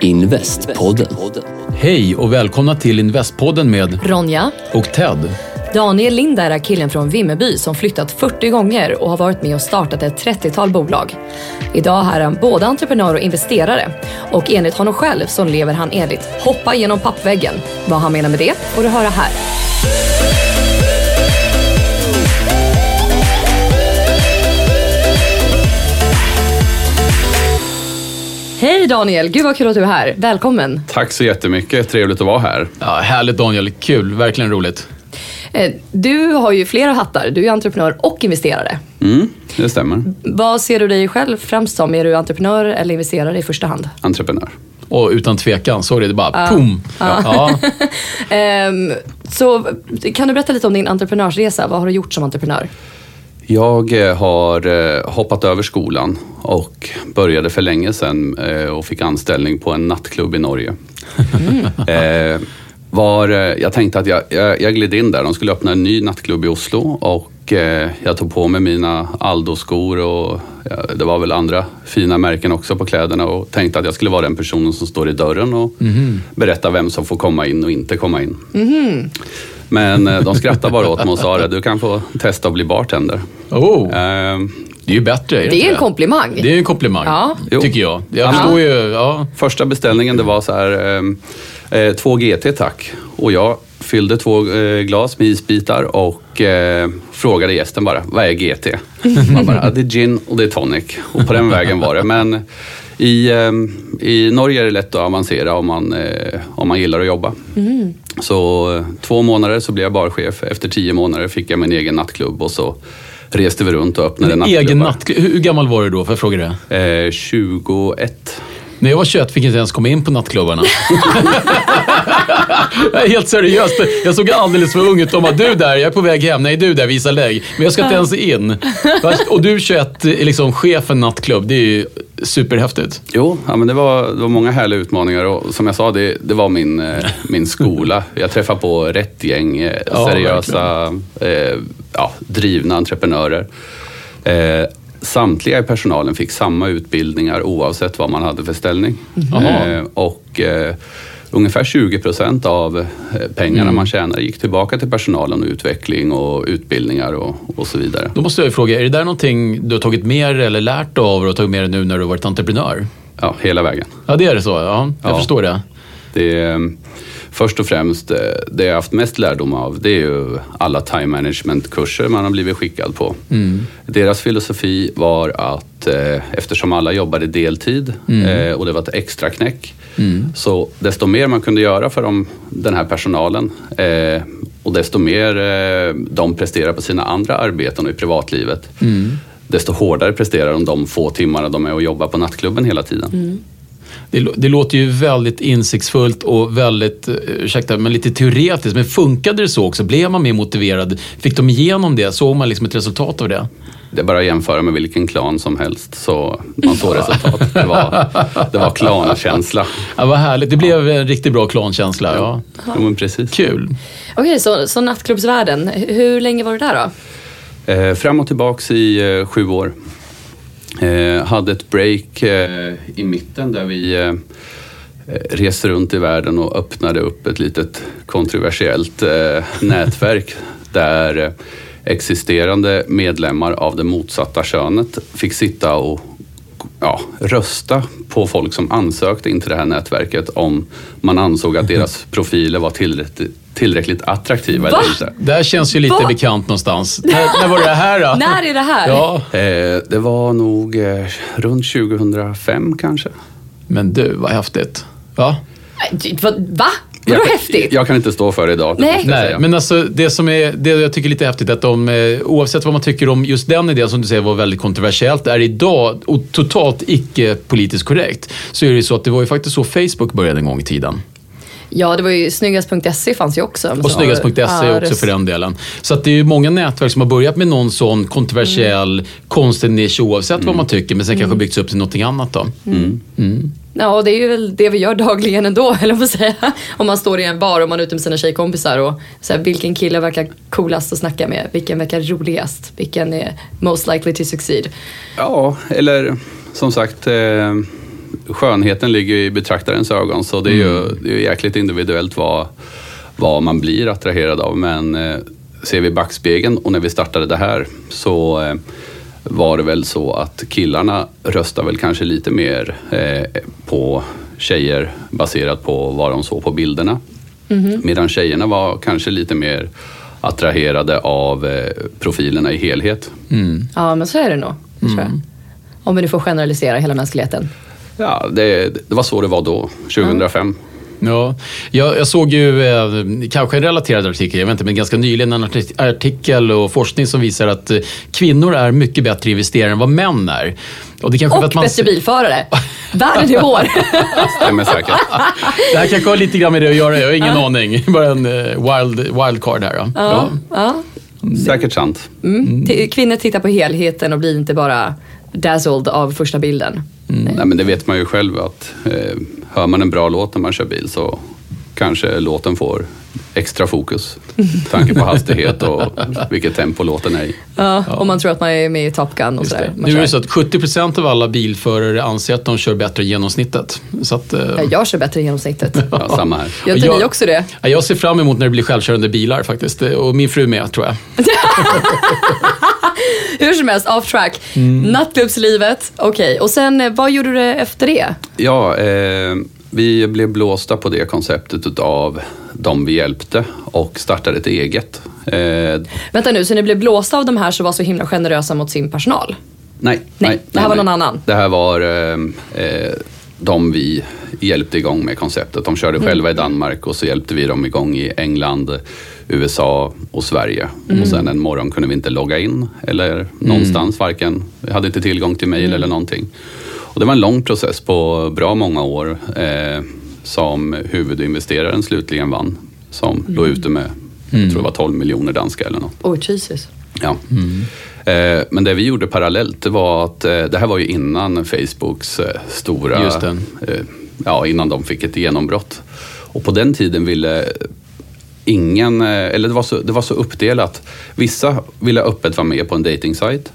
Investpodden. Hej och välkomna till Investpodden med Ronja, och Ted. Daniel Lind är killen från Vimmerby som flyttat 40 gånger och har varit med och startat ett 30-tal bolag. Idag är han både entreprenör och investerare och enligt honom själv så lever han enligt hoppa genom pappväggen. Vad han menar med det får du höra här. Hej Daniel, gud vad kul att du är här. Välkommen. Tack så jättemycket. Trevligt att vara här. Ja, härligt Daniel, kul, verkligen roligt. Eh, Du har ju flera hattar. Du är entreprenör och investerare. Mm, det stämmer. Vad ser du dig själv främst som? Är du entreprenör eller investerare i första hand? Entreprenör. Och utan tvekan, såg det, det bara pum. Ja. Ehm, så kan du berätta lite om din entreprenörsresa? Vad har du gjort som entreprenör? Jag eh, har eh, hoppat över skolan och började för länge sedan eh, och fick anställning på en nattklubb i Norge. Eh, var, jag tänkte att jag, jag, jag gled in där. De skulle öppna en ny nattklubb i Oslo och jag tog på mig mina Aldo-skor och det var väl andra fina märken också på kläderna och tänkte att jag skulle vara den personen som står i dörren och berätta vem som får komma in och inte komma in. Men eh, de skrattade bara åt mig och sa att du kan få testa att bli bartender. Oh, Ehm, det är ju bättre. Det är en komplimang. Det är en komplimang, Ja. Tycker jag. Jag förstår ju, ja. Första beställningen det var så här, ehm, eh, två GT tack. Och jag fyllde två eh, glas med isbitar och eh, frågade gästen bara, vad är GT? Man bara, "Ah, det är gin och det är tonic. Och på den vägen var det. Men i, ehm, i Norge är det lätt att avancera om man, eh, om man gillar att jobba. Så eh, två månader så blev jag barchef. Efter tio månader fick jag min egen nattklubb och så reste vi runt och öppnade En nattklubbar. egen natt. Hur gammal var du då, för jag fråga det? Eh, 21. När jag var 21 fick jag inte ens komma in på nattklubbarna. jag är helt seriöst. Jag såg alldeles för ung ut. De bara, du där, jag är på väg hem. Nej, du där, visa lägg. Men jag ska inte ens in. Och du 21, är liksom chefen nattklubb. Det är ju superhäftigt. Jo, ja, men det, var, det var många härliga utmaningar och som jag sa, det, det var min, eh, min skola. Jag träffade på rätt gäng eh, Ja, seriösa, eh, ja, drivna entreprenörer. Eh, samtliga i personalen fick samma utbildningar oavsett vad man hade för ställning. Jaha. Eh, och eh, ungefär 20 procent av eh, pengarna Mm. man tjänade gick tillbaka till personalen och utveckling och utbildningar och, och så vidare. Då måste jag fråga, är det där någonting du har tagit med dig eller lärt av och tagit med dig nu när du har varit entreprenör? Ja, hela vägen. Ja, det är det så. Ja, jag Ja. förstår det. Det först och främst, eh, det jag haft mest lärdom av, det är ju alla time management-kurser man har blivit skickad på. Deras filosofi var att eh, eftersom alla jobbade deltid eh, och det var ett extra knäck, så desto mer man kunde göra för dem, den här personalen eh, och desto mer eh, de presterar på sina andra arbeten och i privatlivet, desto hårdare presterar de de få timmarna de är och jobbar på nattklubben hela tiden. Det, det låter ju väldigt insiktsfullt och väldigt, eh, ursäkta, men lite teoretiskt. Men funkade det så också? Blev man mer motiverad? Fick de igenom det? Såg man liksom ett resultat av det? Det är bara att jämföra med vilken klan som helst så man såg resultat. Det var, det var klankänsla. Ja, vad härligt. Det blev en riktigt bra klankänsla. Ja. Jo, men precis. Kul. Okej, så, så nattklubbsvärlden. Hur länge var du där då? Eh, fram och tillbaks i eh, sju år. Eh, hade ett break eh, i mitten där vi eh, reste runt i världen och öppnade upp ett litet kontroversiellt nätverk där existerande medlemmar av det motsatta könet fick sitta och ja, rösta på folk som ansökte in till det här nätverket om man ansåg att deras profiler var tillräckligt, tillräckligt attraktiva Va? eller inte. Det här känns ju lite Va? bekant någonstans. När, när var det här då? När är det här? Ja, Eh, det var nog eh, runt 2005 kanske. men du, vad häftigt. Va? Va? Va? Vadå jag, häftigt? Jag kan inte stå för det idag. Nej. Nej, men alltså det som är, det jag tycker är lite häftigt är att de, eh, oavsett vad man tycker om just den idén som du säger var väldigt kontroversiellt, är idag och totalt icke politiskt korrekt. Så är det ju så att det var ju faktiskt så Facebook började en gång i tiden. Ja, det var ju snyggast.se fanns ju också. Och snyggast.se Ja, också för den delen. Så att det är ju många nätverk som har börjat med någon sån kontroversiell, konstig nisch oavsett vad man tycker, men sen kanske byggts upp till någonting annat då. Ja, och det är ju väl det vi gör dagligen ändå, eller vad säga. Om man står i en bar och man är ute med sina tjejkompisar och så här, vilken kille verkar coolast att snacka med? Vilken verkar roligast? Vilken är most likely to succeed? Ja, eller som sagt, eh, skönheten ligger ju i betraktarens ögon så det är ju, det är ju jäkligt individuellt vad, vad man blir attraherad av. Men eh, ser vi backspegeln och när vi startade det här så eh, var det väl så att killarna röstar väl kanske lite mer eh, på tjejer baserat på vad de såg på bilderna. Medan tjejerna var kanske lite mer attraherade av eh, profilerna i helhet. Ja, men så är det nog. Jag. Om vi nu får generalisera hela mänskligheten. Ja, det, det var så det var då, 2005. Ja, jag, jag såg ju eh, kanske en relaterad artikel, jag vet inte, men ganska nyligen en arti- artikel och forskning som visar att eh, kvinnor är mycket bättre investerare än vad män är. Och, det kanske för Och att man, bättre bilförare. Världen i vår. Stämmer säkert. Det här kanske har lite grann med det att göra, jag har ingen aning. Bara en eh, wild, wildcard här. Då. Ja. ja. Säkert sant. Mm. T- Kvinnor tittar på helheten och blir inte bara dazzled av första bilden. Nej, men det vet man ju själv att eh, hör man en bra låt när man kör bil så kanske låten får extra fokus. Tanke på hastighet och vilket tempo låten är i. Ja, Om man tror att man är med i Top Gun och sådär. Nu är det så att 70% av alla bilförare anser att de kör bättre än genomsnittet. Så att, eh, Ja, jag kör bättre än genomsnittet. Ja, samma här. Gör inte Jag- ni också det? ja, jag ser fram emot när det blir självkörande bilar faktiskt. Och min fru med tror jag. Hur som helst, off track. Mm. Nattklubbslivet, okej. Och sen, eh, vad gjorde du efter det? Ja, eh, vi blev blåsta på det konceptet av de vi hjälpte och startade ett eget. Eh, Vänta nu, så ni blev blåsta av de här som var så himla generösa mot sin personal? Nej, Nej, det här var någon annan. Det här var eh, eh, de vi hjälpte igång med konceptet. De körde Mm. själva i Danmark och så hjälpte vi dem igång i England, USA och Sverige. Mm. Och sen en morgon kunde vi inte logga in eller någonstans, varken, vi hade inte tillgång till Mm. mejl eller någonting. Och det var en lång process på bra många år eh, som huvudinvesteraren slutligen vann. Som låg Mm. ute med, jag tror det var 12 miljoner danska eller något. Oj, Jesus. Ja. Eh, men det vi gjorde parallellt det var att eh, det här var ju innan Facebooks eh, stora, ja innan de fick ett genombrott. Och på den tiden ville ingen, eh, eller det var, så, det var så uppdelat. Vissa ville öppet vara med på en datingsajt.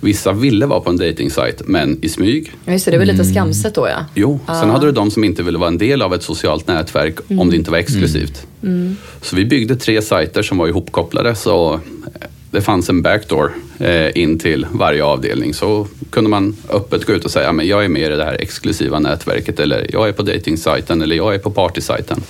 Vissa ville vara på en datingsajt men i smyg. Just det, det var lite skamset då ja. Jo, sen hade du de som inte ville vara en del av ett socialt nätverk om det inte var exklusivt. Så vi byggde tre sajter som var ihopkopplade så det fanns en backdoor eh, in till varje avdelning. Så kunde man öppet gå ut och säga men jag är med i det här exklusiva nätverket eller jag är på datingsajten eller jag är på partysajten.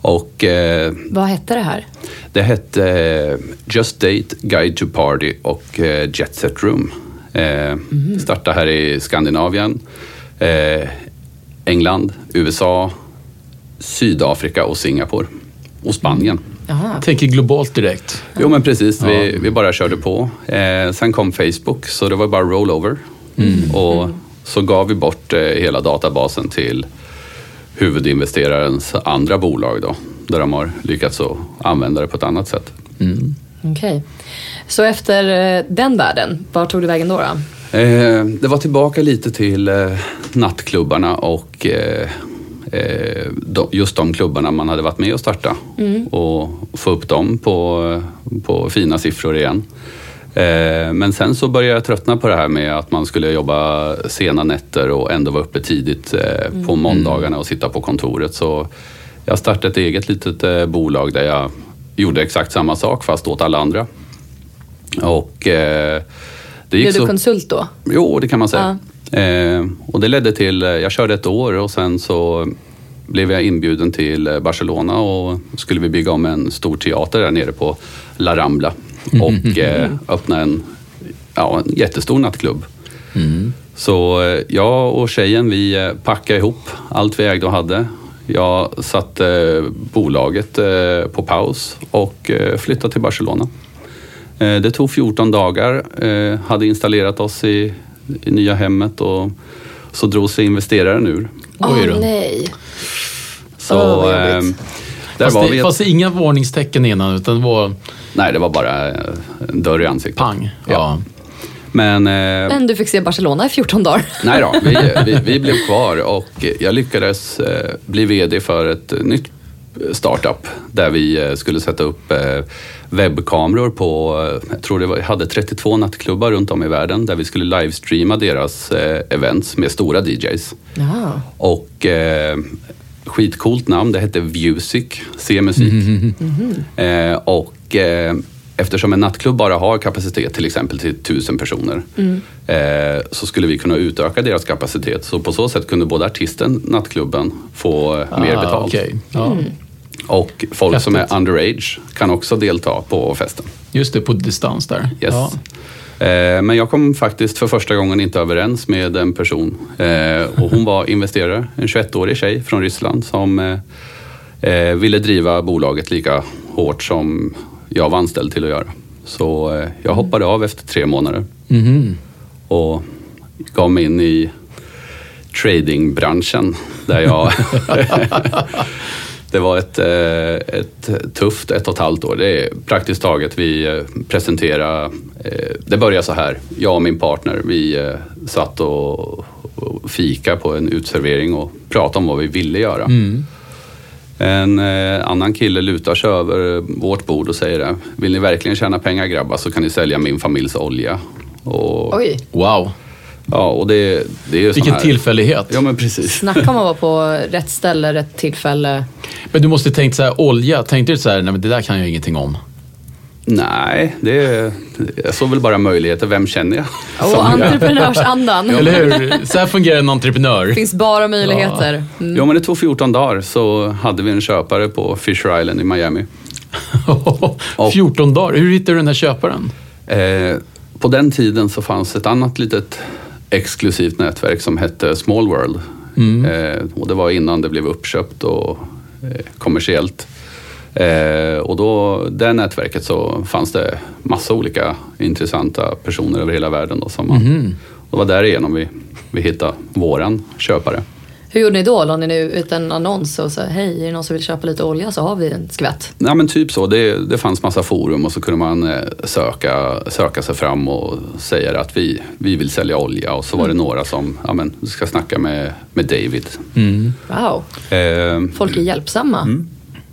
Och eh, Vad hette det här? det hette eh, Just Date, Guide to Party och eh, Jet Set Room. Eh, Startade här i Skandinavien, eh, England, USA, Sydafrika och Singapore. Och Spanien. Jaha. Tänker globalt direkt. Jo men precis, vi, vi bara körde på. Eh, sen kom Facebook så det var bara rollover. Och så gav vi bort eh, hela databasen till huvudinvesterarens andra bolag då. Där de har lyckats att använda det på ett annat sätt. Okej. Så efter eh, den världen, var tog du vägen då? då? Eh, det var tillbaka lite till eh, nattklubbarna och eh, just de klubbarna man hade varit med och starta. Och få upp dem på, på fina siffror igen. Eh, men sen så började jag tröttna på det här med att man skulle jobba sena nätter och ändå vara uppe tidigt eh, på måndagarna och sitta på kontoret. Så jag startade ett eget litet eh, bolag där jag gjorde exakt samma sak fast åt alla andra. Och eh, det gick Blev du så... konsult då? Jo, det kan man säga. Eh, och det ledde till, eh, jag körde ett år och sen så blev jag inbjuden till eh, Barcelona och skulle vi bygga om en stor teater där nere på La Rambla och eh, öppna en, ja, en jättestor nattklubb. Så eh, jag och tjejen vi eh, packade ihop allt vi ägde och hade. Jag satte eh, bolaget eh, på paus och eh, flyttade till Barcelona. Eh, Det tog 14 dagar, eh, hade installerat oss i, i nya hemmet och så drog sig investeraren ur. Åh då. nej. Så vad eh, där Fast var det, vi. fast är inga varningstecken innan, utan det var Nej, det var bara eh, en dörr i ansiktet. pang. Ja. Ja. Men eh, Men du fick se Barcelona i 14 dagar. nej då, vi, vi, vi blev kvar och jag lyckades eh, bli VD för ett nytt startup där vi eh, skulle sätta upp eh, webbkameror på, eh, jag tror det var, hade 32 nattklubbar runt om i världen där vi skulle livestreama deras events med stora DJs. Ja. Och eh, skitcoolt namn, det hette Vusic, C-musik. Eh, och eh, eftersom en nattklubb bara har kapacitet till exempel till tusen personer eh, så skulle vi kunna utöka deras kapacitet. Så på så sätt kunde både artisten, nattklubbben, få eh, mer Ah, betalt. okej. Ja. Och folk som Häftigt. är underage kan också delta på festen. Just det, på distans där. Yes. Ja. Eh, Men jag kom faktiskt för första gången inte överens med en person. Eh, Och hon var investerare, en 21-årig tjej från Ryssland som eh, ville driva bolaget lika hårt som jag var anställd till att göra. Så jag hoppade av efter tre månader Mhm. och gav mig in i tradingbranschen där jag Det var ett, eh, ett tufft ett och ett halvt år. Det är praktiskt taget vi eh, presenterade, eh, det började så här, jag och min partner, vi satt och, och fika på en utservering och pratade om vad vi ville göra. En eh, annan kille lutar sig över vårt bord och säger det, vill ni verkligen tjäna pengar grabbar så kan ni sälja min familjs olja. Och, Oj, Wow, Ja, och det, det är vilken här, tillfällighet. Ja, men precis. snacka om att vara på rätt ställe, rätt tillfälle. Men du måste tänkt så här, olja, tänkte du så här, nej men det där kan jag ingenting om. Nej, det, jag såg väl bara möjligheter. Vem känner jag? Och entreprenörsandan. Eller hur? Så här fungerar en entreprenör. Det finns bara möjligheter. Mm. Jo, men det tog 14 dagar så hade vi en köpare på Fisher Island i Miami. 14 dagar, hur hittade du den här köparen? Eh, på den tiden så fanns ett annat litet exklusivt nätverk som hette Small World. Eh, och det var innan det blev uppköpt och eh, kommersiellt. Eh, och då, det nätverket så fanns det massa olika intressanta personer över hela världen. Då, som man, Det var därigenom vi, vi hittade våran köpare. Hur gjorde ni då? La ni nu ut en annons och sa hej, är det någon som vill köpa lite olja så har vi en skvätt. Ja men typ så. Det, det fanns massa forum och så kunde man eh, söka, söka sig fram och säga att vi, vi vill sälja olja. Och så var det några som, ja men, du ska snacka med, med David. Wow, Eh, folk är hjälpsamma.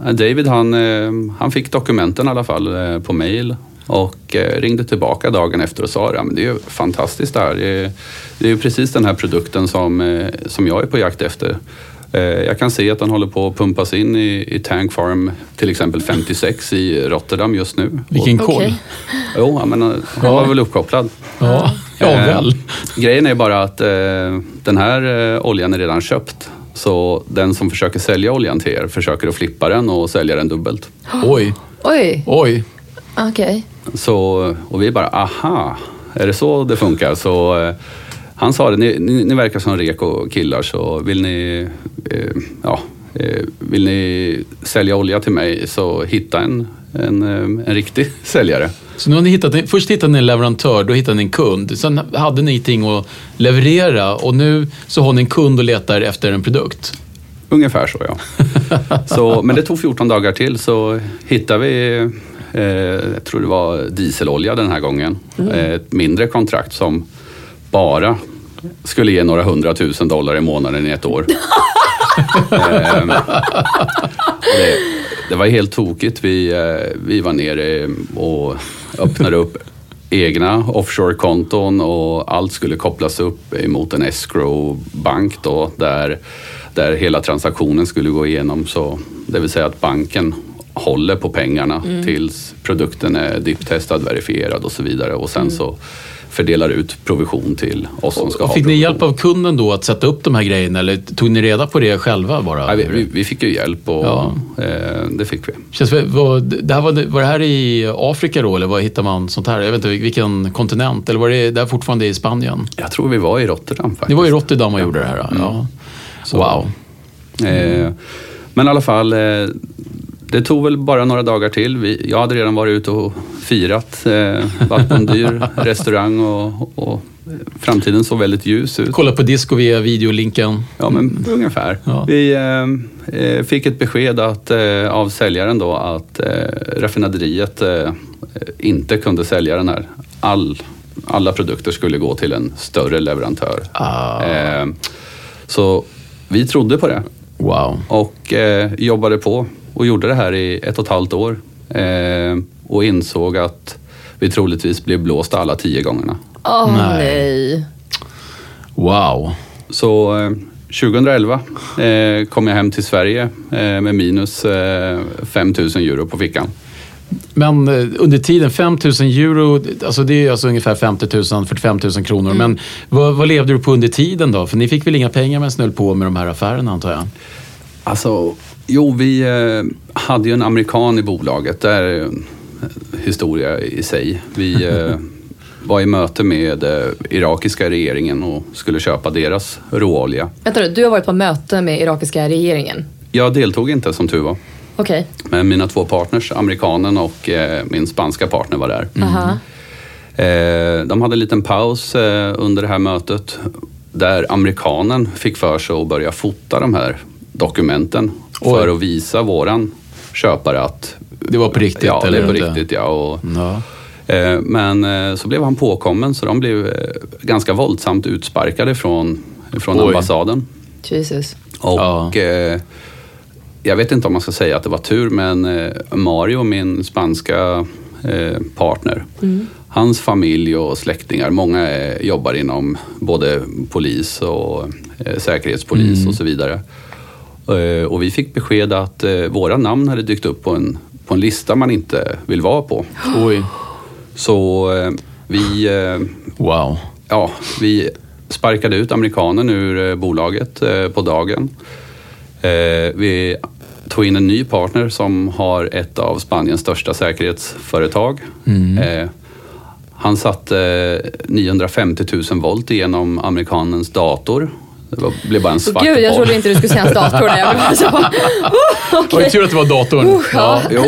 Ja, David han, eh, han fick dokumenten i alla fall eh, på mail och eh, ringde tillbaka dagen efter och sa ja, men det är ju fantastiskt det här. Det är, det är ju precis den här produkten som, eh, som jag är på jakt efter. Eh, Jag kan se att den håller på att pumpas in i, i Tank Farm till exempel 56 i Rotterdam just nu. Vilken koll. Okej. jo, ja, men, eh, han var väl uppkopplad. Ja, ja Eh, väl. Grejen är bara att eh, den här eh, oljan är redan köpt. Så den som försöker sälja oljan till er försöker att flippa den och sälja den dubbelt. Oj, Oj, oj. Okej. Så, och vi bara, aha, är det så det funkar? Så eh, han sa det, ni, ni, ni verkar som reko killar så vill ni, eh, ja, eh, vill ni sälja olja till mig så hitta en, en, eh, en riktig säljare. Så nu har ni hittat, först hittade ni en leverantör, då hittade ni en kund. Sen hade ni ting att leverera och nu så har ni en kund och letar efter en produkt. Ungefär så ja. Så, men det tog 14 dagar till så hittade vi, eh, jag tror det var dieselolja den här gången. Eh, Ett mindre kontrakt som bara skulle ge några hundratusen dollar i månaden i ett år. eh, det, det var helt tokigt. Vi, eh, vi var nere och öppnade upp egna offshore-konton och allt skulle kopplas upp emot en escrow-bank då, där, där hela transaktionen skulle gå igenom. Så, det vill säga att banken håller på pengarna tills produkten är dipptestad, verifierad och så vidare. Och sen så fördelar ut provision till oss som ska Och ha fick ni hjälp av kunden då att sätta upp de här grejerna eller tog ni reda på det själva bara? Nej, vi, vi, fick ju hjälp och Ja. eh, det fick vi. Känns, vad, det här var, var det här i Afrika då eller var hittar man sånt här? Jag vet inte vilken kontinent eller var det där fortfarande i Spanien? Jag tror vi var i Rotterdam faktiskt. Ni var i Rotterdam och gjorde det här? Ja. Wow. Eh, men i alla fall, eh, det tog väl bara några dagar till. Vi, jag hade redan varit ute och firat, eh, varit på en dyr restaurang och, och framtiden såg väldigt ljus ut. Kolla på disco via videolinken. Ja, men ungefär. Ja. Vi eh, eh, fick ett besked att, eh, av säljaren då att eh, raffinaderiet eh, inte kunde sälja den här. All, alla produkter skulle gå till en större leverantör. Ah. Eh, så vi trodde på det Wow. och jobbade på och gjorde det här i ett och ett halvt år. Eh, och insåg att vi troligtvis blev blåsta alla tio gångerna. Åh Nej. nej. Wow. Så eh, 2011 eh, kom jag hem till Sverige eh, med minus eh, 5 000 euro på fickan. Men eh, under tiden, 5 000 euro, alltså det är alltså ungefär 50 000, 45 000 kronor. Men vad, vad levde du på under tiden då? För ni fick väl inga pengar medan ni höll på med de här affärerna antar jag? Alltså, jo, vi eh, hade ju en amerikan i bolaget. Det är en historia i sig. Vi eh, var i möte med eh, irakiska regeringen och skulle köpa deras råolja. Vänta nu, du har varit på möte med irakiska regeringen. Jag deltog inte som tur var. Okej. Men mina två partners, amerikanen och eh, min spanska partner var där. Aha. Eh, de hade en liten paus eh, under det här mötet där amerikanen fick för sig att börja fota de här dokumenten Oj. för att visa våran köpare att Det var på riktigt? ja, det eller är på inte? riktigt. Ja, och, Ja. eh, men eh, så blev han påkommen så de blev eh, ganska våldsamt utsparkade från, från Oj. ambassaden. Jesus. Och Ja. eh, jag vet inte om man ska säga att det var tur, men eh, Mario, min spanska eh, partner, hans familj och släktingar, många eh, jobbar inom både polis och eh, säkerhetspolis och så vidare. Eh, och vi fick besked att eh, våra namn hade dykt upp på en, på en lista man inte vill vara på. Oj. Så eh, vi Wow. ja, vi sparkade ut amerikanen ur bolaget på dagen. Vi tog in en ny partner som har ett av Spaniens största säkerhetsföretag. Eh, han satte eh, 950 000 volt genom amerikanens dator. Det var, blev bara en svart Gud, jag trodde inte du skulle säga hans dator. där. Jag blev så, oh, Var det tur att det var datorn? ja. Jo.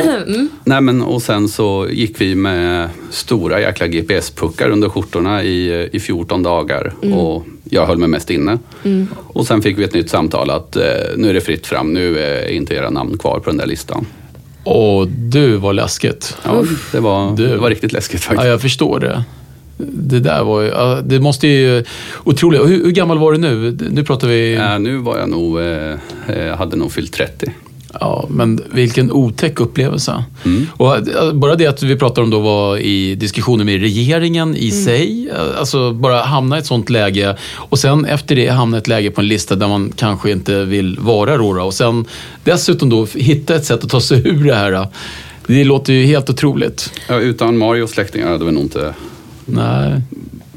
Nej, men, och sen så gick vi med stora jäkla GPS-puckar under skjortorna i, i 14 dagar. Och jag höll mig mest inne. Och sen fick vi ett nytt samtal att eh, nu är det fritt fram. Nu är inte era namn kvar på den där listan. Åh, du var läskigt. Ja, det, var, Du. det var riktigt läskigt Ja, faktiskt. jag förstår det. Det där var ju, det måste ju, otroligt. Hur, hur gammal var du nu? Nu pratar vi, Eh, nu var jag nog, eh, eh, hade nog fyllt 30. ja, men vilken otäck upplevelse. Och eh, bara det att vi pratar om då var i diskussioner med regeringen i sig, eh, alltså bara hamna i ett sånt läge och sen efter det hamna i ett läge på en lista där man kanske inte vill vara då. och sen dessutom då hitta ett sätt att ta sig ur det här. Det låter ju helt otroligt. Ja, utan Mario och släktingar hade vi nog inte Nej.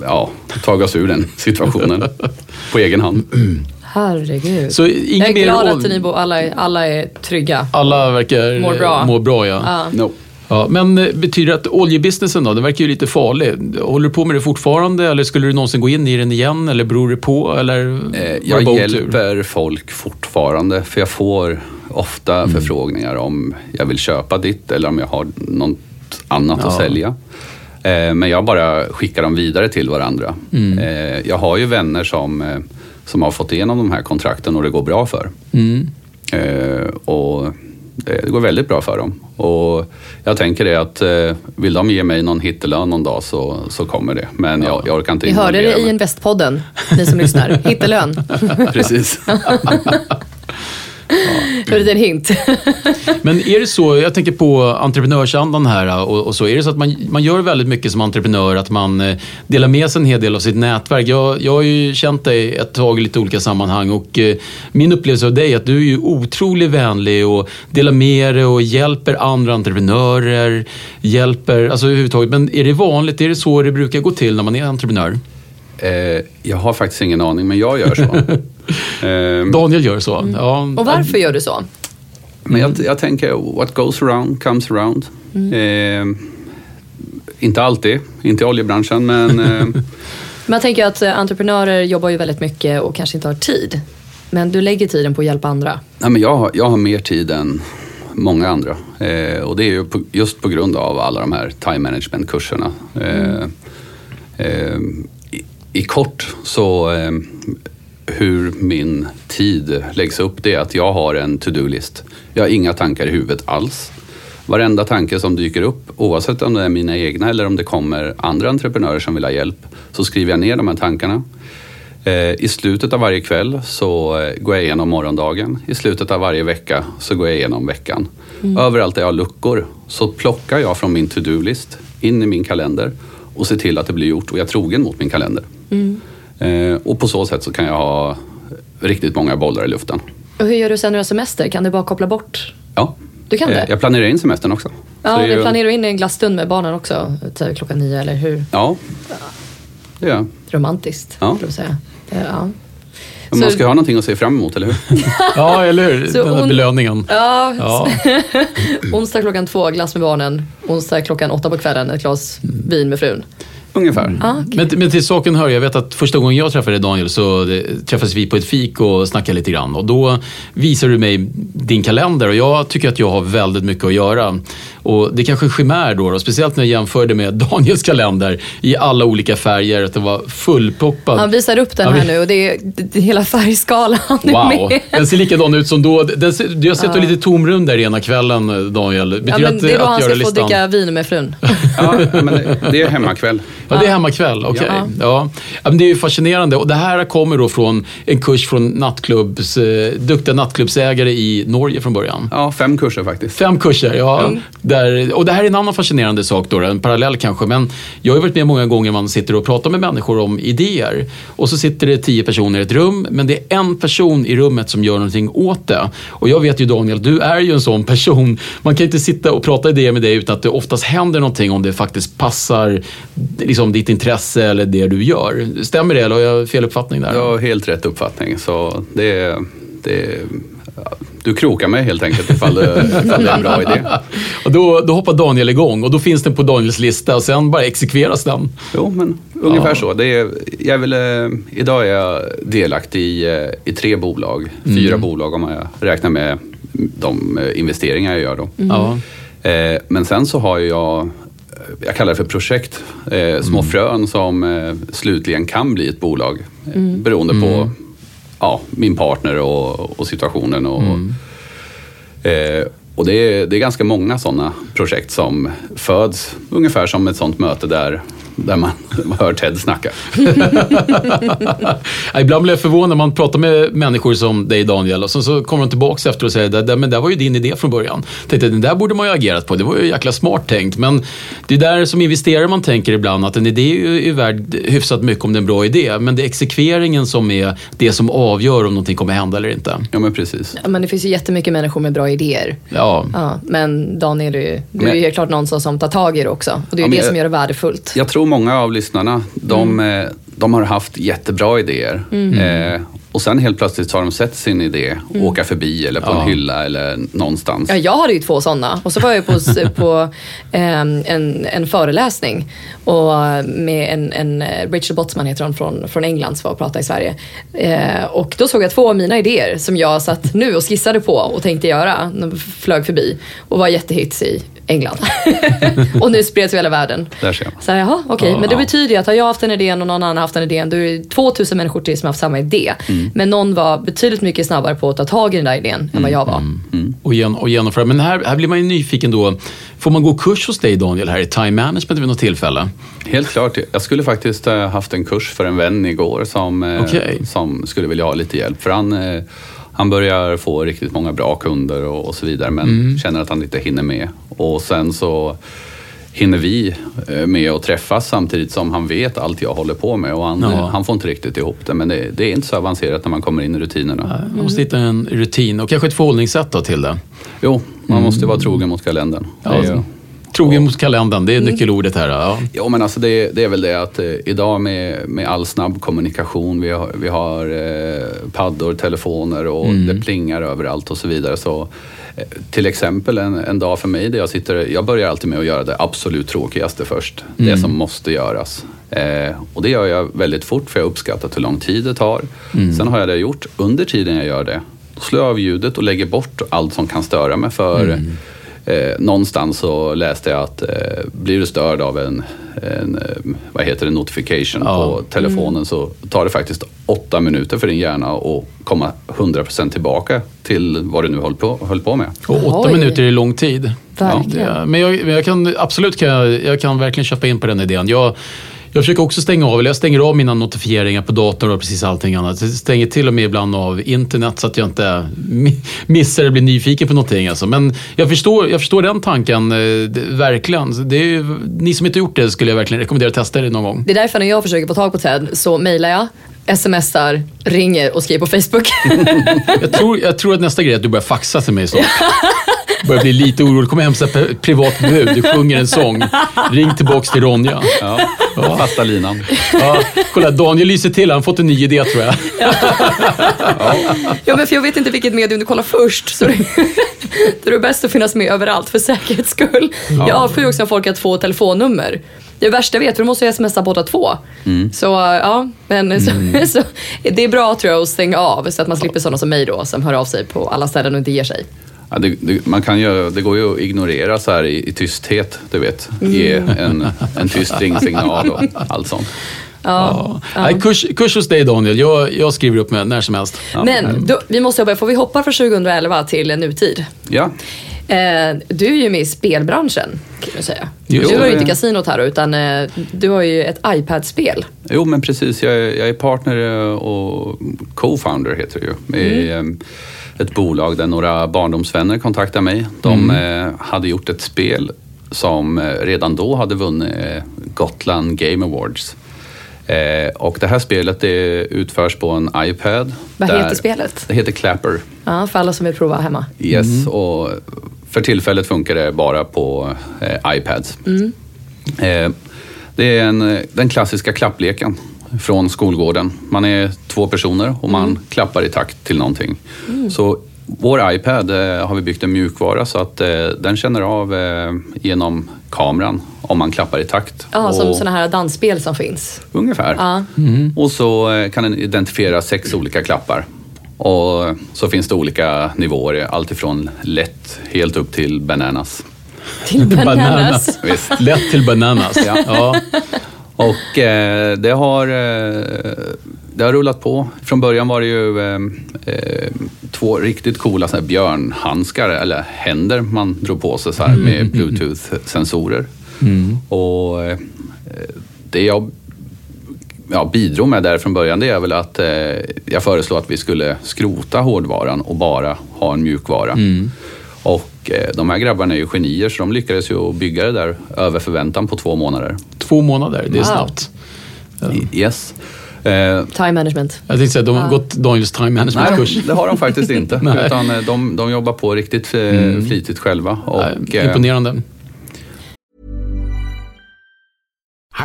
ja, tagit oss ur den situationen på egen hand. Herregud. Så jag inget är glad att ni bo, alla, är- alla är trygga. Alla verkar Mår bra. må bra ja. Ja. No. Ja, men eh, betyder det att oljebusinessen då, den verkar ju lite farlig. Håller du på med det fortfarande eller skulle du någonsin gå in i den igen eller beror det på? Eller Eh, jag hjälper folk fortfarande för jag får ofta Mm. förfrågningar om jag vill köpa ditt eller om jag har något annat att Ja. sälja. Eh, men jag bara skickar dem vidare till varandra. Mm. Eh, jag har ju vänner som, eh, som har fått igenom de här kontrakten och det går bra för. Mm. Och det, går väldigt bra för dem. Och jag tänker det att vill de ge mig någon hittelön någon dag så, så kommer det. Men jag, jag orkar inte Vi hörde det i. Investpodden, ni som lyssnar. Hittelön. Precis. En liten hint. Men är det så, jag tänker på entreprenörsandan här och, och så, är det så att man, man gör väldigt mycket som entreprenör, att man eh, delar med sig en hel del av sitt nätverk. Jag, jag har ju känt dig ett tag i lite olika sammanhang och eh, min upplevelse av dig är att du är ju otroligt vänlig och delar med dig och hjälper andra entreprenörer, hjälper, alltså överhuvudtaget. Men är det vanligt, är det så det brukar gå till när man är entreprenör? Eh, jag har faktiskt ingen aning, men jag gör så. eh, Daniel gör så. Ja. Och varför gör du så? Men jag, jag tänker, what goes around comes around. Eh, inte alltid, inte i oljebranschen, men eh, jag tänker att eh, entreprenörer jobbar ju väldigt mycket och kanske inte har tid. Men du lägger tiden på att hjälpa andra. nej, men jag, har- jag har mer tid än många andra. Eh, och det är ju på, just på grund av alla de här time management-kurserna. Eh, eh, i, I kort så eh, hur min tid läggs upp det är att jag har en to-do-list. Jag har inga tankar i huvudet alls. Varenda tanke som dyker upp, oavsett om det är mina egna eller om det kommer andra entreprenörer som vill ha hjälp, så skriver jag ner de här tankarna. Eh, I slutet av varje kväll så eh, går jag igenom morgondagen. I slutet av varje vecka så går jag igenom veckan. Överallt där jag har luckor så plockar jag från min to-do-list in i min kalender och ser till att det blir gjort och jag är trogen mot min kalender. Eh, och på så sätt så kan jag ha riktigt många bollar i luften. Och hur gör du sen när du har semester? Kan du bara koppla bort? Ja. Du kan det? Eh, Jag planerar in semestern också. Ja, du ju- planerar in en glasstund med barnen också? Typ klockan nio eller hur? Ja, det gör jag. Romantiskt, Ja. skulle jag säga. Ja. Men man ska ju ha någonting att se fram emot, eller hur? Ja, eller hur? Så Den där hon- belöningen. Ja, Ja. onsdag klockan två, glass med barnen. Onsdag klockan åtta på kvällen, ett glas vin med frun. Ungefär. Ja, okej. Men, men till saken hör, jag vet att första gången jag träffade Daniel så det, träffades vi på ett fik och snackade lite grann. Och då visade du mig din kalender och jag tycker att jag har väldigt mycket att göra. Och det kanske är chimär då, då, speciellt när jag jämförde med Daniels kalender i alla olika färger, att det var fullproppad. Han visar upp den här nu och det är, det är hela färgskalan är Wow, med. den ser likadan ut som då. Den ser, jag har sett ja. lite tomrum där ena kvällen, Daniel. Betyder Ja, men det är då att han ska få listan? dricka vin med frun. Ja, men det- är hemmakväll. Ja, det är hemmakväll. Okej. Ja. Ja. men det är ju fascinerande. Och det här kommer då från en kurs från nattklubbs, eh, duktiga nattklubbsägare i Norge från början. Ja, fem kurser faktiskt. Fem kurser, ja. Där, och det här är en annan fascinerande sak, då, en parallell kanske. Men jag har varit med många gånger man sitter och pratar med människor om idéer. Och så sitter det tio personer i ett rum, men det är en person i rummet som gör någonting åt det. Och jag vet ju Daniel, du är ju en sån person. Man kan inte sitta och prata idéer med dig utan att det oftast händer någonting om det faktiskt passar liksom, ditt intresse eller det du gör. Stämmer det eller har jag fel uppfattning där? Du har helt rätt uppfattning. Så det, det, du krokar mig helt enkelt ifall det, ifall det är en bra idé. Och då, då hoppar Daniel igång och då finns den på Daniels lista och sen bara exekveras den. Jo, men ungefär Ja. så. Det är, jag är väl, eh, idag är jag delaktig i, eh, i tre bolag. Fyra bolag om jag räknar med de eh, investeringar jag gör. Då. Ja. Eh, men sen så har jag, jag kallar det för projekt, eh, små frön som eh, slutligen kan bli ett bolag. Eh, beroende på ja, min partner och, och situationen. Och, eh, och det är, det är ganska många sådana projekt som föds ungefär som ett sådant möte där, där man hör Ted snacka. Ja, Ibland blir jag förvånad när man pratar med människor som dig Daniel och sen så kommer de tillbaka efter och säger "Det där- men det var ju din idé från början. Tänkte, den där borde man ju ha agerat på, det var ju jäkla smart tänkt. Men det är där som investerare man tänker ibland att en idé är ju är värd hyfsat mycket om det är en bra idé. Men det är exekveringen som är det som avgör om någonting kommer hända eller inte. Ja men precis. Ja, men det finns ju jättemycket människor med bra idéer. Ja, Ja, men Daniel, är du är Men- ju helt klart någon som, som tar tag i det också. Och det är Ja, ju men det som jag- gör det värdefullt. Jag tror många av lyssnarna, de, eh, de har haft jättebra idéer. Eh, och sen helt plötsligt har de sett sin idé åka förbi eller på Ja. en hylla eller någonstans. Ja, jag hade ju två sådana. Och så var jag på, på ehm, en, en föreläsning och med en, en eh, Richard Botsman heter hon från, från England som var och pratade i Sverige. Eh, och då såg jag två av mina idéer som jag satt nu och skissade på och tänkte göra. De flög förbi och var jättehits i England. och nu spreds över hela världen. Där ser man. Så här, jaha, okej. Ja. Men det betyder ju att har jag haft en idé och någon annan haft en idé, då är det 2000 människor till som har haft samma idé. Mm. Men någon var betydligt mycket snabbare på att ta tag i den där idén än vad jag var. och, gen, och genomföra. Men här, här blir man ju nyfiken då. Får man gå kurs hos dig Daniel här i time management vid något tillfälle? Helt klart. Jag skulle faktiskt ha haft en kurs för en vän igår som, eh, Okej. som skulle vilja ha lite hjälp. För han, eh, Han börjar få riktigt många bra kunder och, och så vidare men Mm. känner att han inte hinner med. Och sen så hinner vi eh, med att träffas samtidigt som han vet allt jag håller på med och han, Ja. han får inte riktigt ihop det. Men det, det är inte så avancerat när man kommer in i rutinerna. Man måste hitta en rutin och kanske ett förhållningssätt till det. Jo, man måste vara trogen mot kalendern. Ja, Trogen mot kalendern, det är nyckelordet här. Ja. Jo, men alltså det, det är väl det att eh, idag med, med all snabb kommunikation, vi har, vi har eh, paddor, telefoner och det plingar överallt och så vidare. Så, eh, till exempel en, en dag för mig där jag sitter, jag börjar alltid med att göra det absolut tråkigaste först. Det som måste göras. Eh, och det gör jag väldigt fort för jag har uppskattat hur lång tid det tar. Sen har jag det gjort, under tiden jag gör det, då slår jag av ljudet och lägger bort allt som kan störa mig. För Eh, någonstans så läste jag att eh, blir du störd av en, en eh, vad heter det, notification Ja. på telefonen så tar det faktiskt åtta minuter för din hjärna att komma 100% tillbaka till vad du nu höll på, höll på med. Och åtta Oj. minuter är lång tid. Verkligen. Ja, men jag, jag kan absolut kan jag, jag kan verkligen köpa in på den idén. Jag, jag försöker också stänga av, eller jag stänger av mina notifieringar på datorn och precis allting annat. Jag stänger till och med ibland av internet så att jag inte mi- missar eller blir nyfiken på någonting. Alltså. Men jag förstår, jag förstår den tanken, eh, verkligen. Det är, ni som inte gjort det skulle jag verkligen rekommendera att testa det någon gång. Det är därför när jag försöker få tag på Ted så mejlar jag, smsar, ringer och skriver på Facebook. Jag tror, jag tror att nästa grej är att du börjar faxa till mig snart. Börjar bli lite orolig. Kommer hem så här privat bud. Du sjunger en sång. Ring tillbaks till Ronja. Ja, fasta linan. Ja, kolla, Daniel lyser till. Han har fått en ny idé tror jag. ja, men för jag vet inte vilket medium du kollar först. Så det, då är det bäst att finnas med överallt för säkerhets skull. Jag avskyr också när folk har två telefonnummer. Det värsta jag vet, för då måste jag smsa båda två. Så ja, men så, så, det är bra tror jag att stänga av så att man slipper sådana som mig då som hör av sig på alla ställen och inte ger sig. Ja, det, det, man kan ju, det går ju att ignorera så här i, i tysthet, du vet. Ge en, en tyst ringsignal och allt sånt. Ja. Nej, kurs, kurs hos dig Daniel. Jag, jag skriver upp med när som helst. Men då, vi måste hoppa, får vi hoppa från 2011 till nutid? Ja, Eh, du är ju med i spelbranschen kan jag säga. Just du har ju inte kasinot här utan eh, du har ju ett iPad-spel. jo men precis. Jag, är- jag är partner eh, och co-founder heter det ju. Med eh, ett bolag där några barndomsvänner kontaktade mig. De eh, hade gjort ett spel som eh, redan då hade vunnit eh, Gotland Game Awards. Och det här spelet det utförs på en iPad. Vad heter spelet? Det heter Clapper. Ja, för alla som vill prova hemma. Yes, och för tillfället funkar det bara på iPads. Eh, det är en, den klassiska klappleken från skolgården. Man är två personer och man klappar i takt till någonting. Så vår iPad eh, har vi byggt en mjukvara så att eh, den känner av eh, genom kameran om man klappar i takt. Ja, som Och- sådana här dansspel som finns. Ungefär. Ja. Och så eh, kan den identifiera sex olika klappar. Och så finns det olika nivåer, alltifrån lätt helt upp till bananas. Till bananas. Visst. Lätt till bananas. Ja. Ja. Och eh, det, har, eh, det har rullat på. Från början var det ju eh, eh, två riktigt coola här björnhandskar, eller händer man drog på sig så här med bluetooth-sensorer. Och eh, det jag ja, bidrog med där från början det är väl att eh, jag föreslår att vi skulle skrota hårdvaran och bara ha en mjukvara. Och eh, de här grabbarna är ju genier så de lyckades ju bygga det där över förväntan på två månader. Två månader, det är Wow. snabbt. Yes. Eh, Time management. Jag tänkte säga, de har gått Daniels time nej, management-kurs. de, det har de faktiskt inte. Nej. utan eh, de, de jobbar på riktigt eh, flitigt själva. Och, Nej, Imponerande.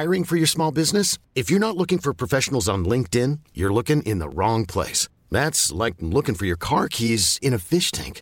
Hiring for your small business? If you're not looking for professionals on LinkedIn, you're looking in the wrong place. That's like looking for your car keys in a fish tank.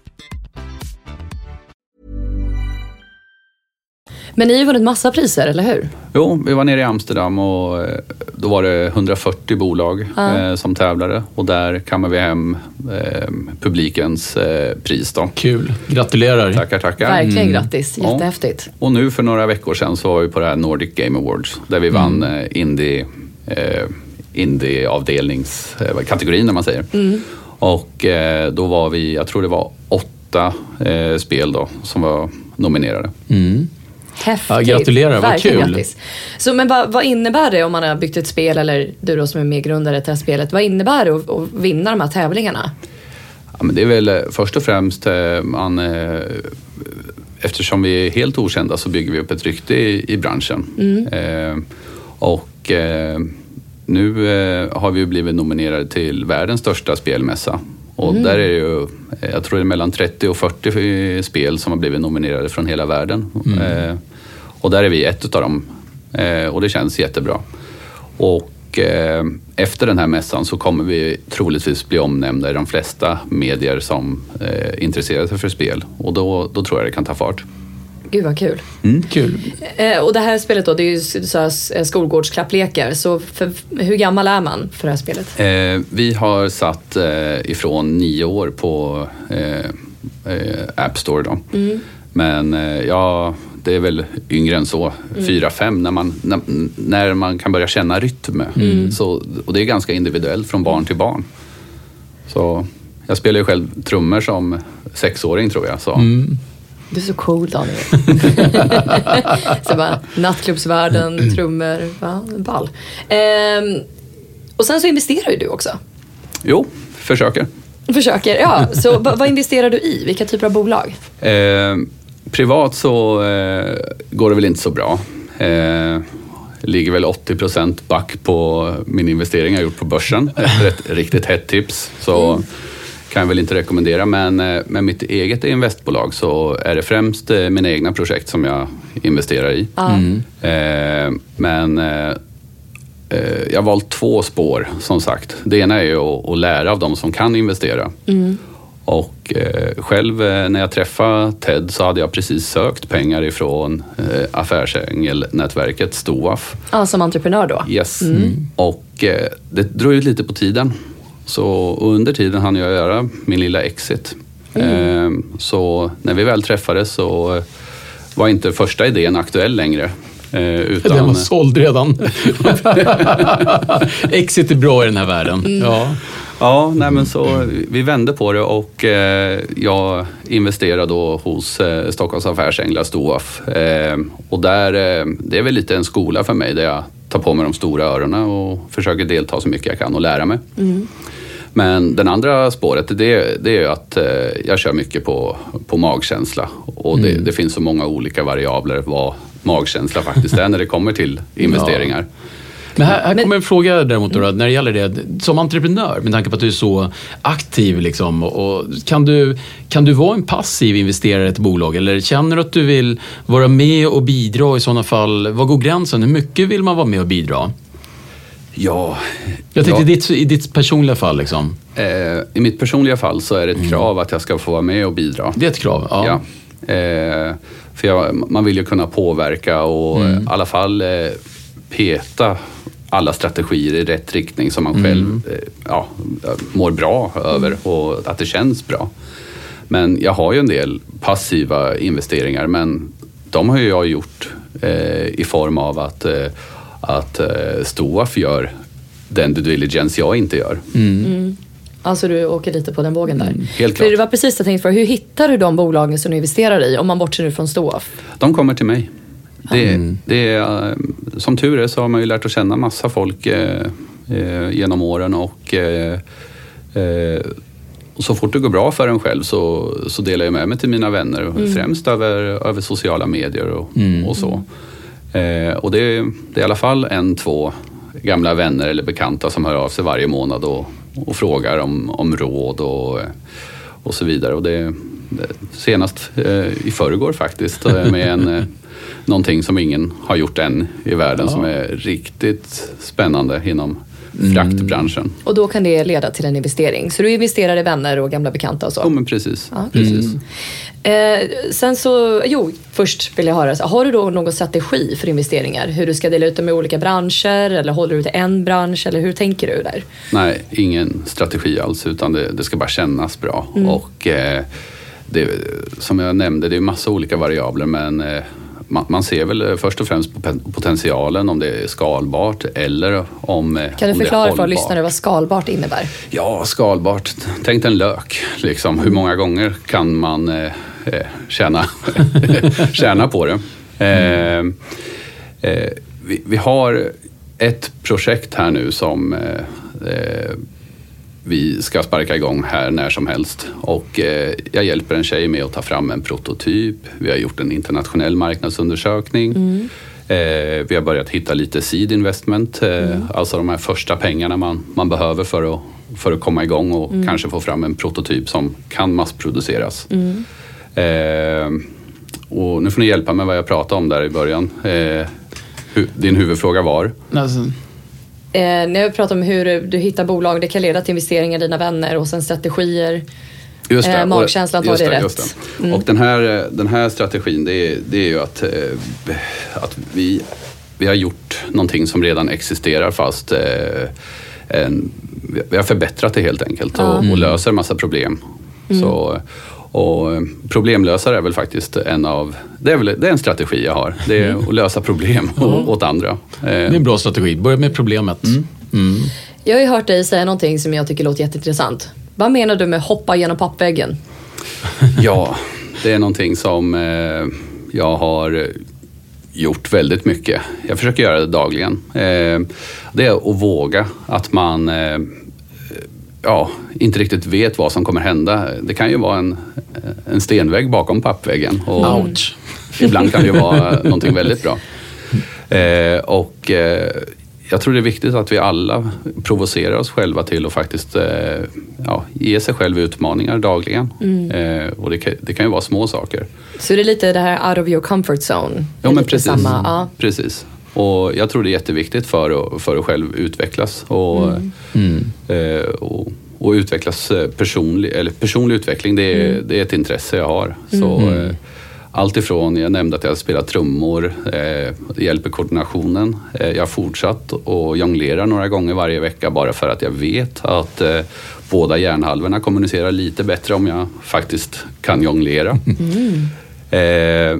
Men ni har ju vunnit massa priser, eller hur? Jo, vi var nere i Amsterdam och eh, då var det 140 bolag Ja. eh, som tävlade och där kammade vi hem eh, publikens eh, pris. Då. Kul. Gratulerar. Tackar, tackar. Verkligen grattis. Ja. Jättehäftigt. Och nu för några veckor sedan så var vi på det här Nordic Game Awards där vi vann eh, indie, eh, indie-avdelningskategorin när man säger. Och eh, då var vi, jag tror det var åtta eh, spel då som var nominerade. Häftigt. Ja, gratulerar, vad kul. Grattis. Så, men vad, vad innebär det om man har byggt ett spel, eller du då som är medgrundare till det här spelet, vad innebär det att, att vinna de här tävlingarna? Ja, men det är väl eh, först och främst eh, man, eh, eftersom vi är helt okända så bygger vi upp ett rykte i, i branschen. Eh, och eh, nu eh, har vi ju blivit nominerade till världens största spelmässa. Och där är det ju, jag tror det är mellan 30 och 40 spel som har blivit nominerade från hela världen. Eh, och där är vi ett utav dem. Eh, och det känns jättebra. Och eh, efter den här mässan så kommer vi troligtvis bli omnämnda i de flesta medier som eh, intresserar sig för spel. Och då, då tror jag det kan ta fart. Gud vad kul. Kul. Eh, och det här spelet då, det är ju så här s- skolgårdsklapplekar. Så för, hur gammal är man för det här spelet? Eh, vi har satt eh, ifrån nio år på eh, eh, App Store. Då. Men eh, ja, det är väl yngre än så. Fyra, fem, när man, när, när man kan börja känna rytm. Så, och det är ganska individuellt från barn till barn. Så jag spelar ju själv trummor som sexåring tror jag. Så. Du är så cool Daniel. så bara, nattklubbsvärlden, trummor, va? ball. Ehm, och sen så investerar ju du också. Jo, försöker. Försöker, ja. Så vad, investerar du i? Vilka typer av bolag? Eh, privat så eh, går det väl inte så bra. Eh, ligger väl 80 procent back på min investering jag gjort på börsen. Efter ett riktigt hett tips. Så kan jag väl inte rekommendera. Men eh, med mitt eget investbolag så är det främst eh, mina egna projekt som jag investerar i. Eh, men eh, eh, jag har valt två spår som sagt. Det ena är ju att, att lära av de som kan investera. Och eh, själv eh, när jag träffade Ted så hade jag precis sökt pengar ifrån eh, affärsängelnätverket Stoaf. Ja, som entreprenör då? Yes. Och eh, det drog ut lite på tiden. Så och under tiden hann jag göra min lilla exit. Eh, så när vi väl träffades så var inte första idén aktuell längre. Utan, Den var såld redan. Exit är bra i den här världen. Ja. Ja, nej men så vi vände på det och eh, jag investerade då hos eh, Stockholms Affärsänglar, Stoaf. Eh, och där, eh, det är väl lite en skola för mig där jag tar på mig de stora öronen och försöker delta så mycket jag kan och lära mig. Men den andra spåret, det, det är att eh, jag kör mycket på, på magkänsla. Och det, det finns så många olika variabler vad magkänsla faktiskt är när det kommer till investeringar. Men här, här kommer en fråga däremot då, när det gäller det. Som entreprenör, med tanke på att du är så aktiv, liksom, och kan, du, kan du vara en passiv investerare i ett bolag? Eller känner du att du vill vara med och bidra i sådana fall? Var går gränsen? Hur mycket vill man vara med och bidra? Ja, Jag tänkte ja. i, ditt, i ditt personliga fall. Liksom. Eh, I mitt personliga fall så är det ett krav att jag ska få vara med och bidra. Det är ett krav. Ja. Ja. Eh, för jag, man vill ju kunna påverka och eh, i alla fall eh, peta alla strategier i rätt riktning som man själv eh, ja, mår bra över och att det känns bra. Men jag har ju en del passiva investeringar men de har ju jag gjort eh, i form av att, eh, att eh, Stoaf gör den due diligence jag inte gör. Alltså du åker lite på den vågen där. Mm, helt För klart. det var precis det jag tänkte fråga. Hur hittar du de bolagen som du investerar i? Om man bortser nu från Stoaf. De kommer till mig. Det, det är, eh, som tur är så har man ju lärt att känna massa folk eh, eh, genom åren och eh, eh, så fort det går bra för en själv så, så delar jag med mig till mina vänner, Mm. främst över, över sociala medier och, Mm. och så. Eh, och det, är- det är i alla fall en, två gamla vänner eller bekanta som hör av sig varje månad och, och frågar om, om råd och, och så vidare. Och det, senast eh, i förrgår faktiskt eh, med en, eh, någonting som ingen har gjort än i världen Ja. som är riktigt spännande inom fraktbranschen. Och då kan det leda till en investering. Så du investerar i vänner och gamla bekanta och så? Ja, men precis. Ja. precis. Eh, sen så, jo, först vill jag höra, har du då någon strategi för investeringar? Hur du ska dela ut dem i olika branscher eller håller du till en bransch eller hur tänker du där? Nej, ingen strategi alls utan det, det ska bara kännas bra. Mm. Och eh, det, som jag nämnde, det är massa olika variabler men eh, man, ser väl eh, först och främst på potentialen om det är skalbart eller om eh, Kan du förklara för lyssnare vad skalbart innebär? Ja, skalbart. Tänk en lök. Liksom. Hur många gånger kan man eh, tjäna, tjäna på det? Eh, eh, vi, vi har ett projekt här nu som eh, vi ska sparka igång här när som helst. Och eh, jag hjälper en tjej med att ta fram en prototyp. Vi har gjort en internationell marknadsundersökning. Eh, vi har börjat hitta lite seed investment, eh, alltså de här första pengarna man, man behöver för att, för att komma igång och Mm. kanske få fram en prototyp som kan massproduceras. Mm. Och nu får ni hjälpa mig vad jag pratade om där i början. Hu, din huvudfråga var? Alltså, Eh, när jag pratar om hur du hittar bolag, det kan leda till investeringar i dina vänner och sen strategier. Just det. Eh, magkänslan tar just det just rätt. det. Mm. Och den här, den här strategin det är, det är ju att, eh, att vi, vi har gjort någonting som redan existerar fast eh, en, vi har förbättrat det helt enkelt och, Mm. och löser massa problem. Mm. Så, och eh, problemlösare är väl faktiskt en av, det är, väl, det är en strategi jag har. Det är att lösa problem å- åt andra. Eh, Det är en bra strategi. Börja med problemet. Mm. Jag har ju hört dig säga någonting som jag tycker låter jätteintressant. Vad menar du med hoppa genom pappväggen? Ja, det är någonting som eh, jag har gjort väldigt mycket. Jag försöker göra det dagligen. Det är att våga att man ja, inte riktigt vet vad som kommer hända. Det kan ju vara en, en stenvägg bakom pappväggen. Och Ouch. Ibland kan det ju vara någonting väldigt bra. Eh, och eh, jag tror det är viktigt att vi alla provocerar oss själva till att faktiskt eh, ja, ge sig själv utmaningar dagligen. Mm. Eh, och det kan, det kan ju vara små saker. Så det är lite det här out of your comfort zone? Ja, men precis. Samma, ja. precis. Och jag tror det är jätteviktigt för för att själv utvecklas. Och, Mm. eh, och, och utvecklas eh, personlig, eller personlig utveckling, det är, Mm. det är ett intresse jag har. Så, Mm. eh, allt ifrån, jag nämnde att jag spelar trummor, eh, hjälper koordinationen. Eh, jag har fortsatt och jonglerar några gånger varje vecka bara för att jag vet att eh, båda hjärnhalvorna kommunicerar lite bättre om jag faktiskt kan jonglera. Eh,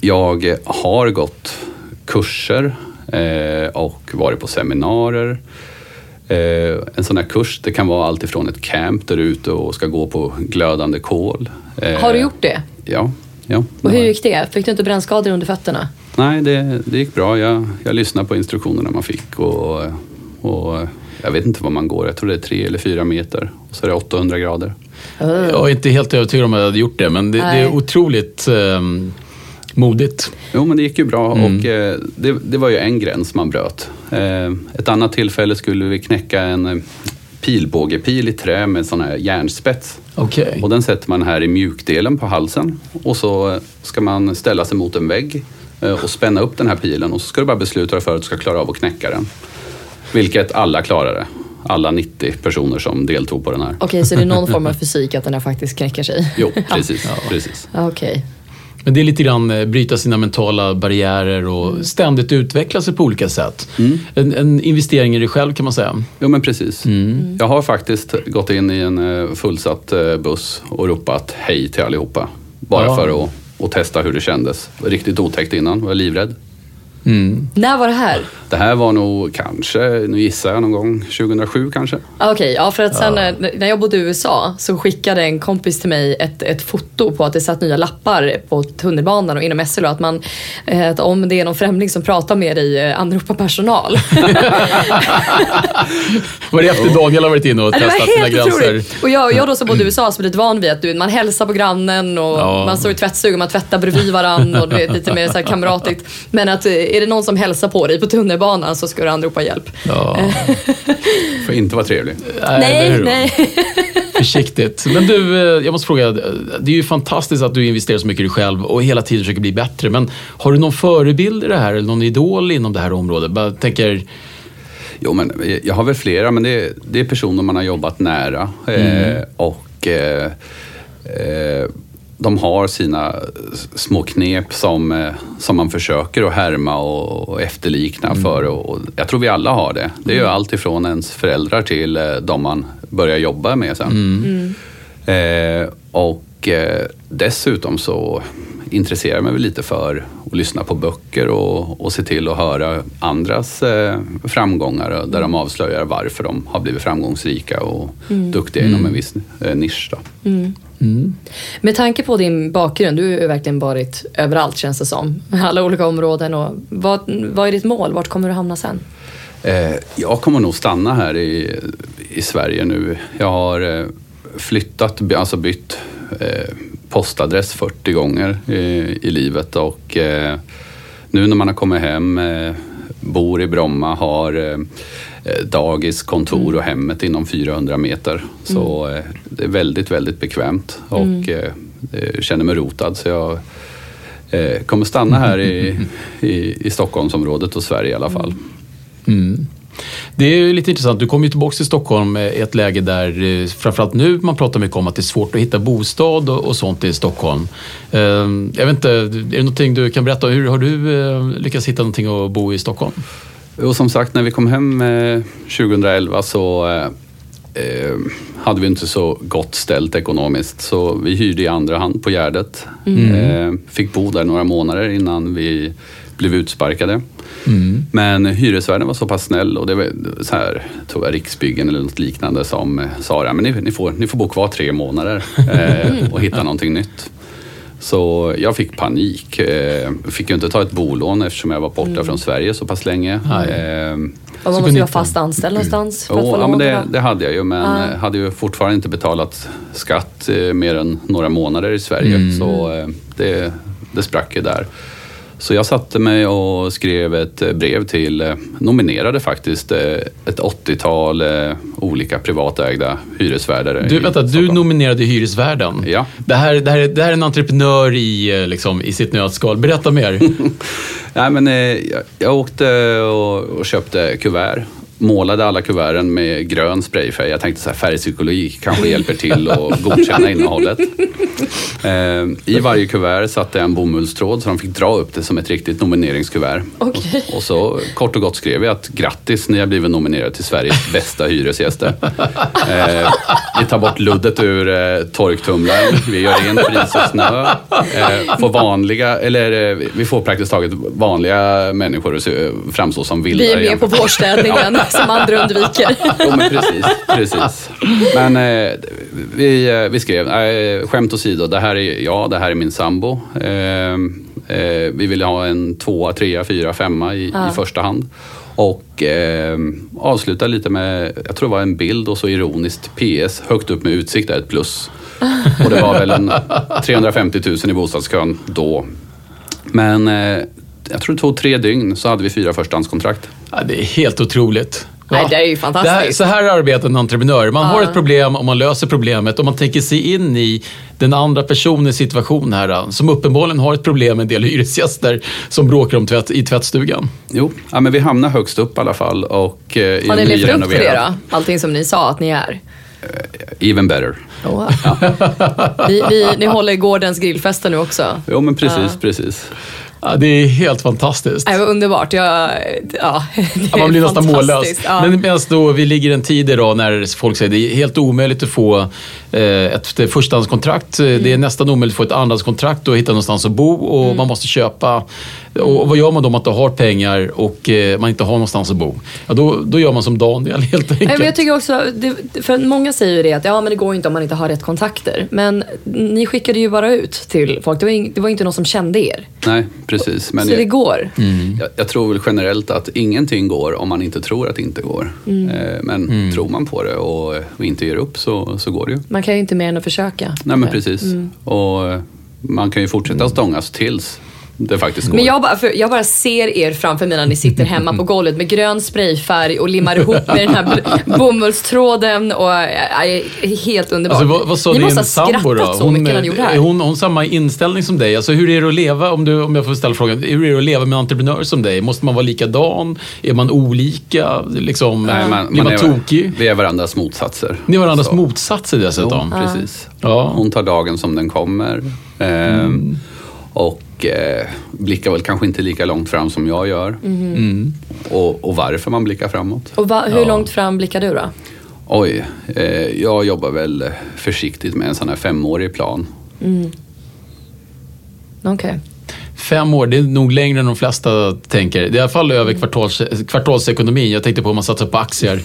jag har gått kurser eh, och varit på seminarier. Eh, en sån här kurs, det kan vara allt ifrån ett camp där du är ute och ska gå på glödande kol. Eh, Har du gjort det? Ja. ja Och hur gick det? Fick du inte brännskador under fötterna? Nej, det, det gick bra. Jag, jag lyssnade på instruktionerna man fick och, och jag vet inte vad man går. Jag tror det är tre eller fyra meter och så är det 800 grader. Jag är inte helt övertygad om att jag hade gjort det, men det, det är otroligt ehm, modigt. Jo, men det gick ju bra Mm. och eh, det, det var ju en gräns man bröt. Eh, ett annat tillfälle skulle vi knäcka en eh, pilbågepil i trä med sån här järnspets. Okej. Och den sätter man här i mjukdelen på halsen och så ska man ställa sig mot en vägg eh, och spänna upp den här pilen och så ska du bara besluta dig för att du ska klara av att knäcka den. Vilket alla klarade. Alla 90 personer som deltog på den här. Okej, så det är någon form av fysik att den här faktiskt knäcker sig? Jo, precis. precis. Okej. Men det är lite grann eh, bryta sina mentala barriärer och ständigt utveckla sig på olika sätt. En, en investering i dig själv kan man säga. Jo men precis. Jag har faktiskt gått in i en eh, fullsatt eh, buss och ropat hej till allihopa. Bara Ja. för att, att testa hur det kändes. Riktigt otäckt innan, var livrädd. Mm. När var det här? Det här var nog kanske, nu gissar jag någon gång 2007 kanske. Ah, Okej, ja, för att sen eh, när jag bodde i USA så skickade en kompis till mig ett, ett foto på att det satt nya lappar på tunnelbanan och inom SL och att, man, eh, att om det är någon främling som pratar med dig, eh, anropa personal. Var det efter Daniel har varit inne och Ja, det testat var sina helt gränser? otroligt. Och jag, jag då som bodde i USA som är lite van vid att du, man hälsar på grannen och Ja. man står i tvättstugan, man tvättar bredvid varandra och du vet, lite mer så här kamratligt. Men att är det någon som hälsar på dig på tunnelbanan så ska du anropa hjälp. Ja. Får inte vara trevlig. hur? nej. Försiktigt. Men du, eh, jag måste fråga. Det är ju fantastiskt att du investerar så mycket i dig själv och hela tiden försöker bli bättre. Men har du någon förebild i det här eller någon idol inom det här området? Bara tänker, Jo, men jag har väl flera, men det är, det är personer man har jobbat nära. Eh, och eh, eh, de har sina små knep som, eh, som man försöker att härma och, efterlikna för. Och, jag tror vi alla har det. Det är ju allt ifrån ens föräldrar till eh, de man börjar jobba med sen. Eh, och eh, dessutom så intresserar jag mig lite för att lyssna på böcker och, och se till att höra andras eh, framgångar där de avslöjar varför de har blivit framgångsrika och duktiga inom en viss nisch. Då. Mm. Med tanke på din bakgrund, du har ju verkligen varit överallt känns det som. Alla olika områden. Och vad, vad är ditt mål? Vart kommer du hamna sen? Eh, jag kommer nog stanna här i, i Sverige nu. Jag har eh, flyttat, alltså bytt eh, postadress 40 gånger i, i livet och eh, nu när man har kommit hem, eh, bor i Bromma, har eh, dagis, kontor och hemmet inom 400 meter. Så eh, det är väldigt, väldigt bekvämt och eh, jag känner mig rotad. Så jag eh, kommer stanna här i, i, i Stockholmsområdet och Sverige i alla fall. Mm. Det är ju lite intressant. Du kom ju tillbaka till Stockholm eh, i ett läge där eh, framförallt nu man pratar mycket om att det är svårt att hitta bostad och, sånt i Stockholm. Eh, Jag vet inte, är det någonting du kan berätta? Hur har du eh, lyckats hitta någonting att bo i Stockholm? Och som sagt, när vi kom hem eh, 2011 så eh, eh, hade vi inte så gott ställt ekonomiskt. Så vi hyrde i andra hand på Gärdet. Eh, fick bo där några månader innan vi blev utsparkade. Men hyresvärden var så pass snäll och det var så här, tror jag Riksbyggen eller något liknande som eh, sa att ni, ni, får, ni får bo kvar tre månader eh, och hitta någonting nytt. Så jag fick panik. Eh, fick ju inte ta ett bolån eftersom jag var borta från Sverige så pass länge. Eh, Och man Så måste kunde ju vara fast anställd någonstans för att Jo, få ja, men det, det hade jag ju, men Ja. eh, hade ju fortfarande inte betalat skatt eh, mer än några månader i Sverige. Så eh, det, det sprack ju där. Så jag satte mig och skrev ett eh, brev till, eh, nominerade faktiskt eh, ett 80-tal eh, olika privatägda hyresvärdar. Du, vänta, du nominerade hyresvärden. Ja. Det här, det, här, är- det här är en entreprenör i, liksom, i sitt nötskal. Berätta mer. Nej, men, jag, jag åkte och, och köpte kuvert. Målade alla kuverten med grön sprayfärg. Jag tänkte så här, färgpsykologi kanske hjälper till att godkänna innehållet. Eh, I varje kuvert satte jag en bomullstråd så de fick dra upp det som ett riktigt nomineringskuvert. Okej. Och, och så kort och gott skrev jag att grattis, ni har blivit nominerade till Sveriges bästa hyresgäster. Eh, vi tar bort luddet ur eh, torktumlaren, vi gör rent fris och snö. Får vanliga, eller vi får praktiskt taget vanliga människor att framstå som vilda. Vi är med på vårstädningen som andra undviker. Jo, men precis, precis. Men eh, vi, eh, vi skrev, eh, skämt åsido, det här är jag, det här är min sambo. Eh, eh, vi ville ha en tvåa, trea, fyra, femma i, i första hand. Och eh, avsluta lite med, jag tror det var en bild och så ironiskt PS, högt upp med utsikt är ett plus. Och det var väl en 350 000 i bostadskön då. Men eh, jag tror det tog tre dygn så hade vi fyra förstahandskontrakt. Ja, det är helt otroligt. Nej, det är ju fantastiskt. Det här, så här arbetar en entreprenör. Man har ett problem och man löser problemet och man tänker sig in i den andra personens situation här. Som uppenbarligen har ett problem med en del hyresgäster som bråkar om tvätt, i tvättstugan. Jo, ja, men vi hamnar högst upp i alla fall. Och, eh, Har ni levt upp till det då? Allting som ni sa att ni är? Even better. Oh. Vi, vi, ni håller gårdens grillfester nu också. Jo, men precis, precis. Ja, det är helt fantastiskt. Det var underbart. Jag, ja, man blir nästan mållös. Ja. Men medan då vi ligger en tid idag när folk säger det är helt omöjligt att få eh, ett förstahandskontrakt. Mm. Det är nästan omöjligt att få ett andrahandskontrakt och hitta någonstans att bo och Mm. man måste köpa Och vad gör man då om man inte har pengar och eh, man inte har någonstans att bo? Ja, då, då gör man som Daniel helt enkelt. Nej, men jag tycker också, det, för många säger ju det att ja, men det går inte om man inte har rätt kontakter. Men ni skickade ju bara ut till folk. Det var, ing, det var inte någon som kände er. Nej, precis. Men så jag, det går. jag, jag tror väl generellt att ingenting går om man inte tror att det inte går. Mm. Eh, Men tror man på det och, och inte ger upp så, så går det ju. Man kan ju inte mer än att försöka. Nej men precis. Och eh, man kan ju fortsätta stångas tills det faktiskt går. Men jag bara, jag bara ser er framför mig när ni sitter hemma på golvet med grön sprayfärg och limmar ihop med den här bomullstråden. Och, äh, helt underbart. Alltså, vad, vad sa ni din måste ha sambo då? skrattat så mycket när ni gjorde det här. är hon, hon samma inställning som dig? Alltså, hur är det att leva, om, du, om jag får ställa frågan, hur är det att leva med en entreprenör som dig? Måste man vara likadan? Är man olika? Liksom, Nej, man, blir man, är, tokig? Vi är varandras motsatser. Ni är varandras Så. motsatser dessutom. Jo, precis. Ja. Hon tar dagen som den kommer. Ehm, Och eh, blickar väl kanske inte lika långt fram som jag gör. Mm. Och, och varför man blickar framåt. Och va, hur långt fram blickar du då? Oj, eh, jag jobbar väl försiktigt med en sån här femårig plan. Okej. Fem år, det är nog längre än de flesta tänker. Det är i alla fall över kvartals, kvartalsekonomin. Jag tänkte på om man satsar på aktier.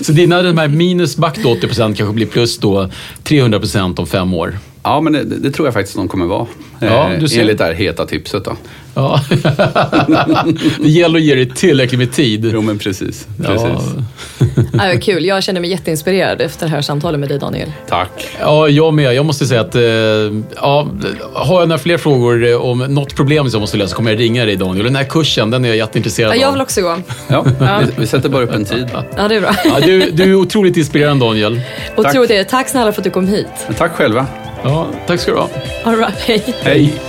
så dina de här minus back då 80 kanske blir plus då 300% om fem år. Ja, men det, det tror jag faktiskt de kommer vara. Ja, Eh, du ser. Enligt det här heta tipset då. Ja. det gäller att ge dig tillräckligt med tid. Jo, men precis. Ja. precis. Ja, vad kul. Jag känner mig jätteinspirerad efter det här samtalet med dig Daniel. Tack. Ja, jag med. Jag måste säga att eh, ja, har jag några fler frågor eh, om något problem som jag måste lösa kommer jag ringa dig Daniel. Den här kursen, den är jag jätteintresserad Ja, jag av. vill också gå. Ja, Vi, vi sätter bara upp en tid. Ja, det är bra. Ja, du, du är otroligt inspirerande Daniel. Otroligt det. Tack snälla för att du kom hit. Men tack själva. Ja, tack ska du ha. All right. Hej. Hej.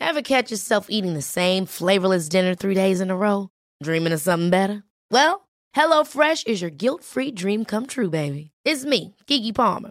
Ever catch yourself eating the same flavorless dinner three days in a row? Dreaming of something better? Well, HelloFresh is your guilt-free dream come true, baby. It's me, Kiki Palmer.